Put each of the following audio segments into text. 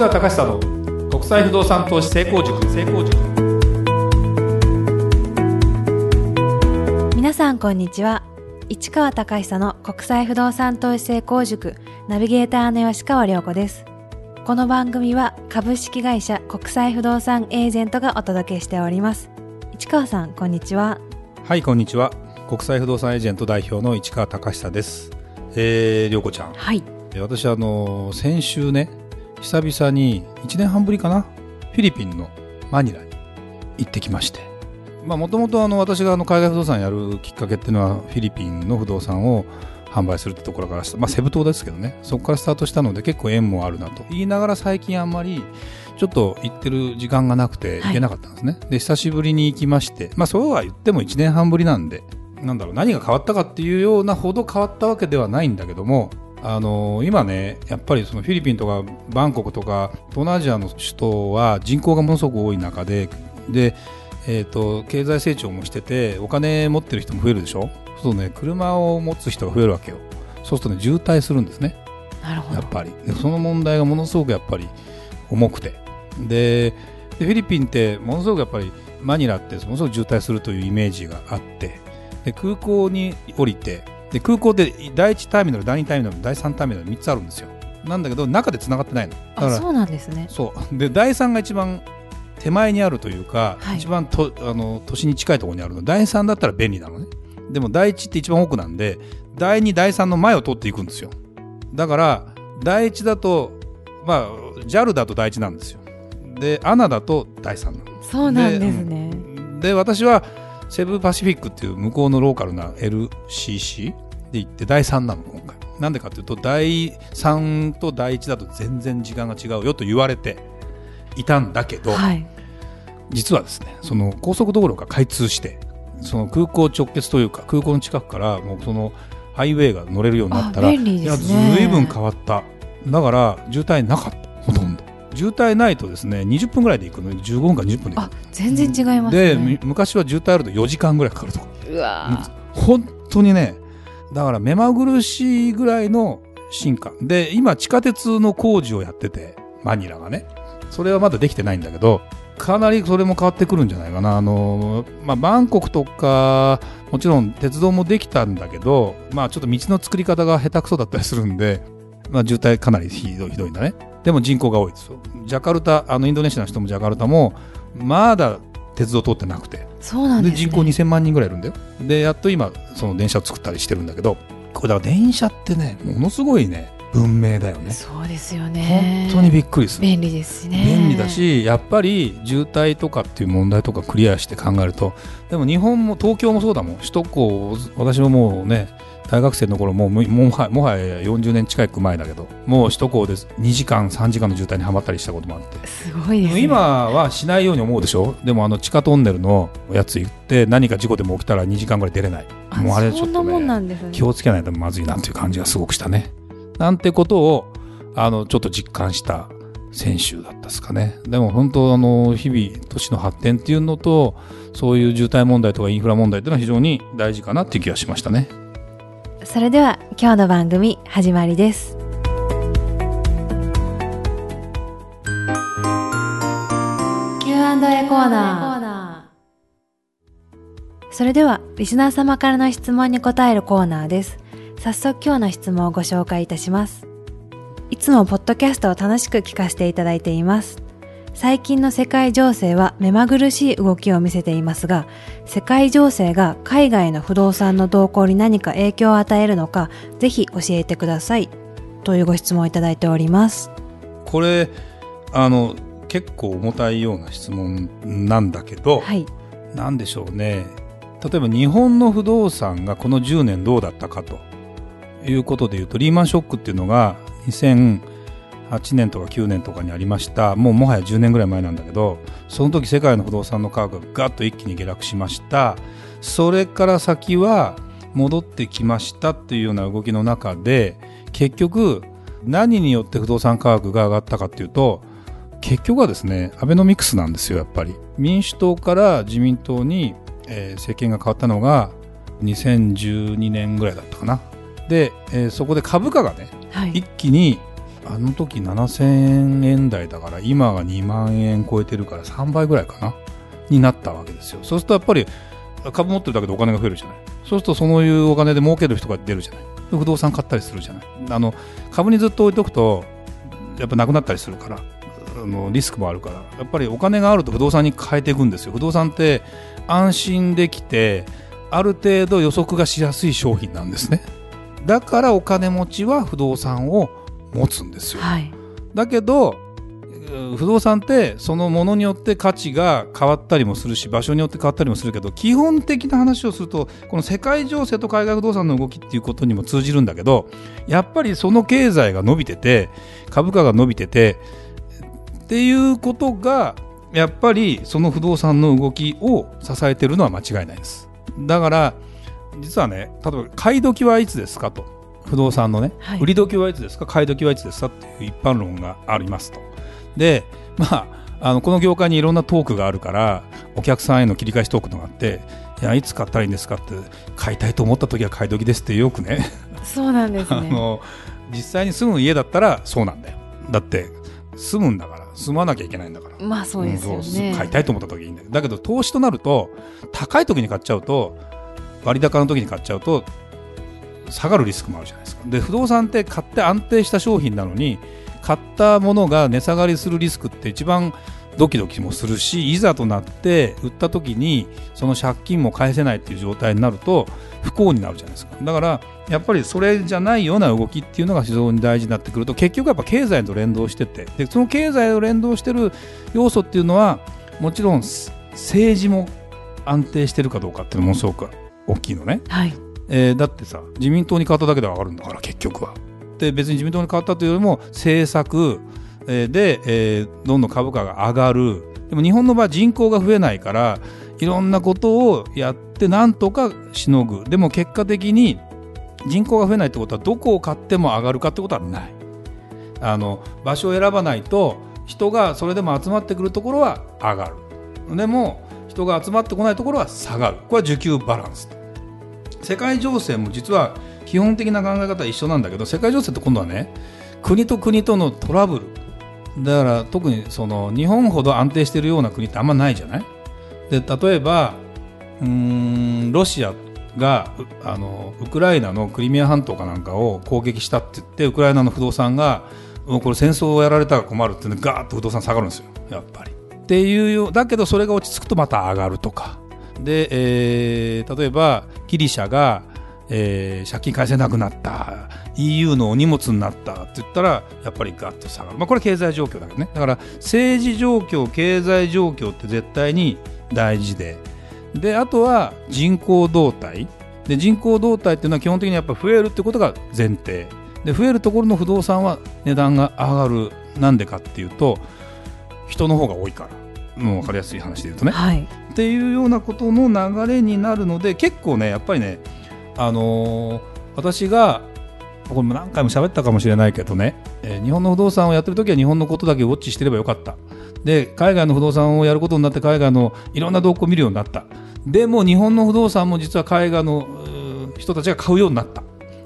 川隆久の国際不動産投資成功塾。成功塾皆さんこんにちは。市川隆久の国際不動産投資成功塾。ナビゲーターの吉川良子です。この番組は株式会社国際不動産エージェントがお届けしております。市川さんこんにちは。はいこんにちは。国際不動産エージェント代表の市川隆久です。えー、良子ちゃん。はい。私あの先週ね久々に1年半ぶりかな？フィリピンのマニラに行ってきまして。もともと私があの海外不動産やるきっかけっていうのはフィリピンの不動産を販売するってところからまあ、セブ島ですけどね。そこからスタートしたので結構縁もあるなと。言いながら最近あんまりちょっと行ってる時間がなくて行けなかったんですね、はい、で久しぶりに行きまして。まあそうは言っても1年半ぶりなんでなんだろう何が変わったかっていうようなほど変わったわけではないんだけどもあの今ねやっぱりそのフィリピンとかバンコクとか東南アジアの首都は人口がものすごく多い中でで、えーと、経済成長もしててお金持ってる人も増えるでしょ？そうね車を持つ人が増えるわけよ。そうするとね渋滞するんですね。なるほど。やっぱり。でその問題がものすごくやっぱり重くて。でフィリピンってものすごくやっぱりマニラってものすごく渋滞するというイメージがあって。で空港に降りてで空港で第1ターミナル第2ターミナル第3ターミナル3つあるんですよ。なんだけど中でつながってないの。だからそうなんですね。そう。で第3が一番手前にあるというか、はい、一番とあの都市に近いところにあるの。第3だったら便利なのね。でも第1って一番奥なんで第2第3の前を通っていくんですよ。だから第1だとまあ JAL だと第1なんですよ。で ANA だと第3なのそうなんですね。で私はセブパシフィックっていう向こうのローカルな LCC で行って第3なの今回。なんでかというと第3と第1だと全然時間が違うよと言われていたんだけど、はい、実はですねその高速道路が開通してその空港直結というか空港の近くからもうそのハイウェイが乗れるようになったら、ね、いやずいぶん変わった。だから渋滞なかった渋滞ないとですね20分ぐらいで行くのに15分か20分で行く。全然違います、ね、で昔は渋滞あると4時間ぐらいかかると。かうわ本当にねだから目まぐるしいぐらいの進化。で今地下鉄の工事をやっててマニラがね。それはまだできてないんだけどかなりそれも変わってくるんじゃないかな。あの、まあ、バンコクとかもちろん鉄道もできたんだけど、まあ、ちょっと道の作り方が下手くそだったりするんで、まあ、渋滞かなりひどいひどいんだね。でも人口が多いですよ。ジャカルタあのインドネシアの人もジャカルタもまだ鉄道通ってなくて。そうなんで、ね、人口2000万人ぐらいいるんだよ。でやっと今その電車を作ったりしてるんだけど。これだから電車ってねものすごいね文明だよね。そうですよね。本当にびっくりする。便利ですね。便利だしやっぱり渋滞とかっていう問題とかクリアして考えると。でも日本も東京もそうだもん。首都高私ももうね大学生の頃もうもはもはや40年近く前だけどもう首都高で2時間3時間の渋滞にはまったりしたこともあって。すごいです、ね、今はしないように思うでしょ？でもあの地下トンネルのやつ行って何か事故でも起きたら2時間ぐらい出れない。もうあれちょっとね、ね、気をつけないとまずいなという感じがすごくしたね。なんてことをあのちょっと実感した先週だったですかね。でも本当あの日々都市の発展っていうのとそういう渋滞問題とかインフラ問題っていうのは非常に大事かなっていう気がしましたね。それでは今日の番組始まりです。Q&A コーナー。それではリスナー様からの質問に答えるコーナーです。早速今日の質問をご紹介いたします。いつもポッドキャストを楽しく聞かせていただいています最近の世界情勢は目まぐるしい動きを見せていますが、世界情勢が海外の不動産の動向に何か影響を与えるのか、ぜひ教えてください。というご質問をいただいております。これ、あの、結構重たいような質問なんだけど、はい、なんでしょうね。例えば日本の不動産がこの10年どうだったかということでいうと、リーマンショックっていうのが2000 8年とか9年とかにありました。もうもはや10年ぐらい前なんだけどその時世界の不動産の価格がガッと一気に下落しました。それから先は戻ってきましたっていうような動きの中で結局何によって不動産価格が上がったかっていうと結局はですねアベノミクスなんですよやっぱり。民主党から自民党に、えー、政権が変わったのが2012年ぐらいだったかな。で、えー、そこで株価がね、はい、一気にあの時7000円台だから今が2万円超えてるから3倍ぐらいかな？になったわけですよ。そうするとやっぱり株持ってるだけでお金が増えるじゃない？そうするとそういうお金で儲ける人が出るじゃない？不動産買ったりするじゃない？あの株にずっと置いとくとやっぱなくなったりするからあのリスクもあるからやっぱりお金があると不動産に変えていくんですよ。不動産って安心できてある程度予測がしやすい商品なんですね。だからお金持ちは不動産を持つんですよ、はい、だけど不動産ってそのものによって価値が変わったりもするし場所によって変わったりもするけど基本的な話をするとこの世界情勢と海外不動産の動きっていうことにも通じるんだけどやっぱりその経済が伸びてて株価が伸びててっていうことがやっぱりその不動産の動きを支えてるのは間違いないです。だから実はね例えば買い時はいつですかと不動産のね、はい、売り時はいつですか？買い時はいつですか？っていう一般論がありますと。でまああのこの業界にいろんなトークがあるからお客さんへの切り返しトークのがあっていやいつ買ったらいいんですかって買いたいと思った時は買い時ですってよくね。そうなんです、ね、あの実際に住む家だったらそうなんだよ。だって住むんだから住まなきゃいけないんだから。まあそうですよね、うん、買いたいと思った時いいんだけどだけど投資となると高い時に買っちゃうと割高の時に買っちゃうと下がるリスクもあるじゃないですか。で不動産って買って安定した商品なのに買ったものが値下がりするリスクって一番ドキドキもするしいざとなって売った時にその借金も返せないっていう状態になると不幸になるじゃないですか。だからやっぱりそれじゃないような動きっていうのが非常に大事になってくると結局やっぱ経済と連動してて。でその経済と連動してる要素っていうのはもちろん政治も安定してるかどうかっていうのもすごく大きいのね、はい。えー、だってさ自民党に変わっただけで上がるんだから結局は。で別に自民党に変わったというよりも政策で、えー、どんどん株価が上がる。でも日本の場合人口が増えないからいろんなことをやってなんとかしのぐ。でも結果的に人口が増えないってことはどこを買っても上がるかってことはない。あの場所を選ばないと人がそれでも集まってくるところは上がる。でも人が集まってこないところは下がる。これは需給バランス世界情勢も実は基本的な考え方は一緒なんだけど世界情勢って今度はね国と国とのトラブル。だから特にその日本ほど安定しているような国ってあんまないじゃない？で例えばうんロシアがあのウクライナのクリミア半島かなんかを攻撃したって言ってウクライナの不動産がもうこれ戦争をやられたら困るってガーッと不動産下がるんですよやっぱり。っていうよだけどそれが落ち着くとまた上がるとか。で、えー、例えばギリシャが、えー、借金返せなくなった EU のお荷物になったって言ったらやっぱりガッと下がる、まあ、これ経済状況だけどね。だから政治状況経済状況って絶対に大事で。であとは人口動態。で人口動態っていうのは基本的にやっぱ増えるってことが前提。で増えるところの不動産は値段が上がる。なんでかっていうと人の方が多いから。もう分かりやすい話で言うとね、はい、っていうようなことの流れになるので結構ねやっぱりねあのー、私がこれも何回も喋ったかもしれないけどね、えー、日本の不動産をやってる時は日本のことだけウォッチしてればよかった。で海外の不動産をやることになって海外のいろんな動向を見るようになった。でも日本の不動産も実は海外の人たちが買うようになった。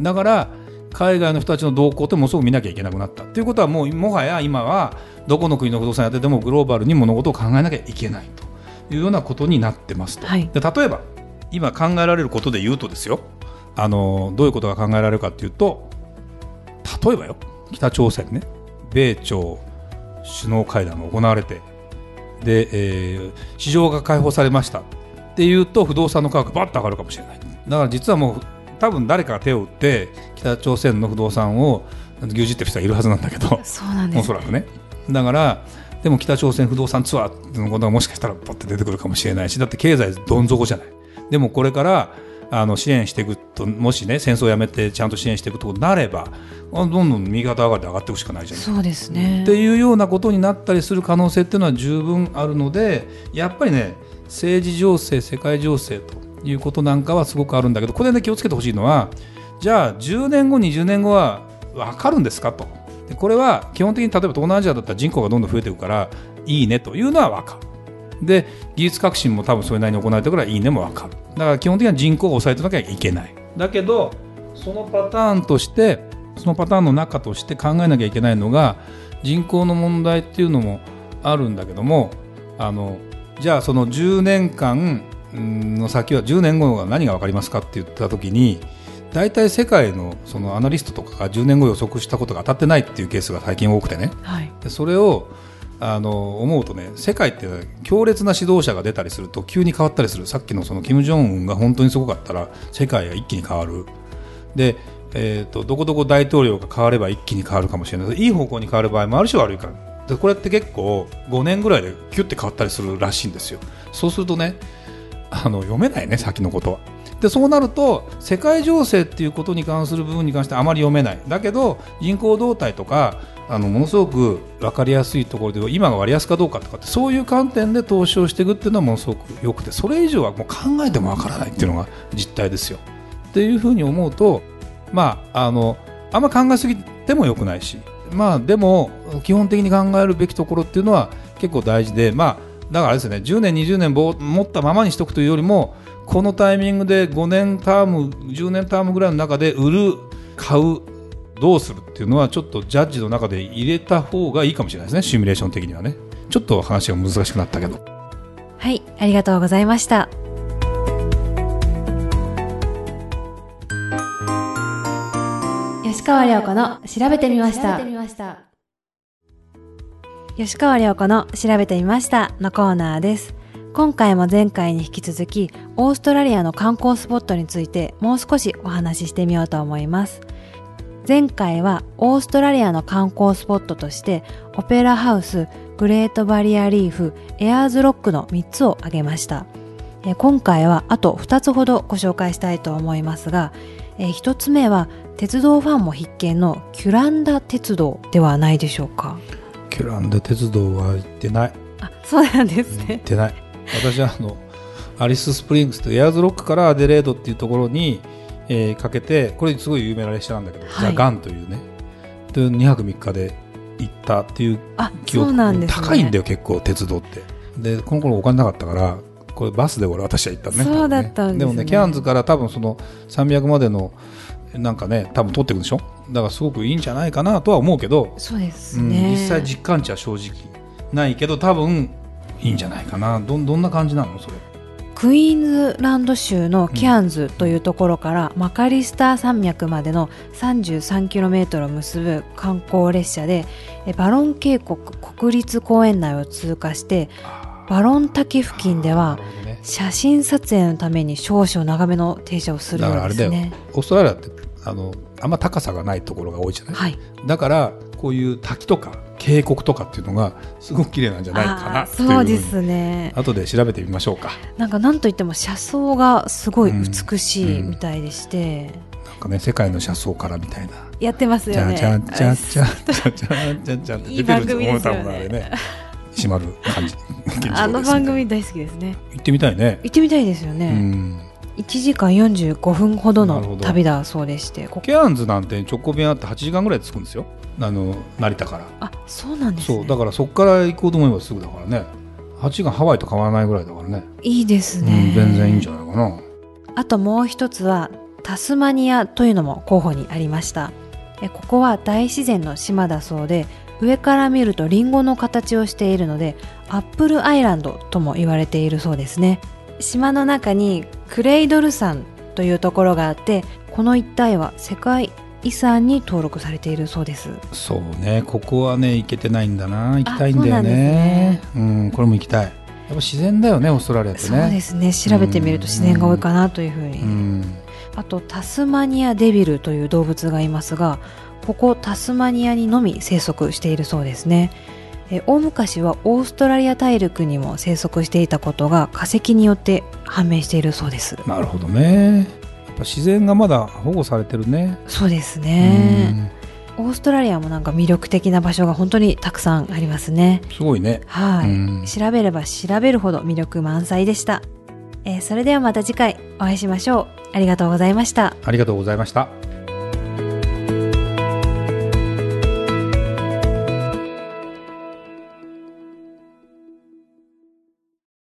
だから海外の人たちの動向ってもうすぐ見なきゃいけなくなったということはもうもはや今はどこの国の不動産やっててもグローバルに物事を考えなきゃいけないというようなことになってますと、はい、で例えば今考えられることで言うとですよ。あのどういうことが考えられるかというと例えばよ。北朝鮮ね。米朝首脳会談が行われて。で、えー、市場が開放されました。っていうと不動産の価格ばっと上がるかもしれない。だから実はもう多分誰かが手を打って北朝鮮の不動産を牛耳ってる人はいるはずなんだけどそうなんです。おそらくね。だからでも北朝鮮不動産ツアーのことがもしかしたらパッて出てくるかもしれないしだって経済どん底じゃない。でもこれからあの支援していくともしね戦争をやめてちゃんと支援していくとなればどんどん右肩上がりで上がっていくしかないじゃない。そうですね。っていうようなことになったりする可能性っていうのは十分あるのでやっぱりね政治情勢世界情勢ということなんかはすごくあるんだけどこれね気をつけてほしいのはじゃあ10年後20年後は分かるんですかと。でこれは基本的に例えば東南アジアだったら人口がどんどん増えていくからいいねというのは分かる。で技術革新も多分それなりに行われてからいいねも分かる。だから基本的には人口を抑えてなきゃいけない。だけどそのパターンとしてそのパターンの中として考えなきゃいけないのが人口の問題っていうのもあるんだけどもあのじゃあその10年間の先は10年後が何が分かりますかって言った時に大体世界のそのアナリストとかが10年後予測したことが当たってないっていうケースが最近多くてね、はい、でそれをあの思うとね世界って強烈な指導者が出たりすると急に変わったりする。さっきのその金正恩が本当にすごかったら世界が一気に変わる。で、えーと、どこどこ大統領が変われば一気に変わるかもしれない。いい方向に変わる場合もあるし悪いから。でこれって結構5年ぐらいでキュッて変わったりするらしいんですよ。そうするとねあの読めないね先のことはでそうなると世界情勢っていうことに関する部分に関してあまり読めないだけど人口動態とかあのものすごく分かりやすいところで今が割安かどうかとかってそういう観点で投資をしていくっていうのはものすごくよくてそれ以上はもう考えても分からないっていうのが実態ですよ。っていうふうに思うとまああのあんま考えすぎてもよくないしまあでも基本的に考えるべきところっていうのは結構大事でまあだからですね10年20年持ったままにしておくというよりもこのタイミングで5年ターム10年タームぐらいの中で売る買うどうするっていうのはちょっとジャッジの中で入れた方がいいかもしれないですねシミュレーション的にはね。ちょっと話が難しくなったけど。はいありがとうございました。吉川亮子の調べてみました吉川亮子の調べてみましたのコーナーです今回も前回に引き続きオーストラリアの観光スポットについてもう少しお話ししてみようと思います前回はオーストラリアの観光スポットとしてオペラハウス、グレートバリアリーフ、エアーズロックの3つを挙げました。今回はあと2つほどご紹介したいと思いますが、1つ目は鉄道ファンも必見のキュランダ鉄道ではないでしょうか。キュランダ鉄道は行ってない。あ、そうなんですね。行ってない。私はあのアリススプリングスとエアーズロックからアデレードっていうところにえー、かけてこれすごい有名な列車なんだけど、はい、ザ・ガンというね。で2泊3日で行ったっていう記憶。なんです、ね、高いんだよ結構鉄道って。でこの頃お金なかったからこれバスで俺私は行ったね。そうだったんです、ね、でもねキャンズから多分その300までのなんかね多分取っていくんでしょ？だからすごくいいんじゃないかなとは思うけどそうですね、うん、実際実感値は正直ないけど多分いいんじゃないかな。どどんな感じなの？それ。クイーンズランド州のキャンズというところから、マカリスター山脈までの 33km を結ぶ観光列車でバロン渓谷国立公園内を通過してバロン滝付近では写真撮影のために少々長めの停車をするようですね。オーストラリアってあのあんま高さがないところが多いじゃない、はい、だからこういう滝とか渓谷とかっていうのがすごく綺麗なんじゃないかなそうですね。後で調べてみましょうか。なんかなんといっても車窓がすごい美しいみたいでして、うん。うん、なんかね世界の車窓からみたいな。やってますよね。じゃんじゃんじゃんじゃんじゃんじゃんじゃんって出てるんですよねね閉まる感じあの番組大好きですね行ってみたいね行ってみたいですよね、うん1時間45分ほどの旅だそうでしてケアンズなんて直行便あって8時間ぐらい着くんですよ。あの成田から。あそうなんです、ね、そうだからそこから行こうと思えばすぐだからね。8時間ハワイと変わらないぐらいだからね。いいですね、うん、全然いいんじゃないかな。あともう一つはタスマニアというのも候補にありました。えここは大自然の島だそうで上から見るとリンゴの形をしているのでアップルアイランドとも言われているそうですね島の中にクレイドル山というところがあってこの一帯は世界遺産に登録されているそうです。そうね。ここはね行けてないんだな。行きたいんだよね。う、ね、んこれも行きたい。やっぱ自然だよねオーストラリアってね。そうですね。調べてみると自然が多いかなというふうに、うあとタスマニアデビルという動物がいますがここタスマニアにのみ生息しているそうですねえ大昔はオーストラリア大陸にも生息していたことが化石によって判明しているそうです。なるほどね。やっぱ自然がまだ保護されてるね。そうですね。オーストラリアもなんか魅力的な場所が本当にたくさんありますね。すごいね。はい。調べれば調べるほど魅力満載でした、えー、それではまた次回お会いしましょう。ありがとうございました。ありがとうございました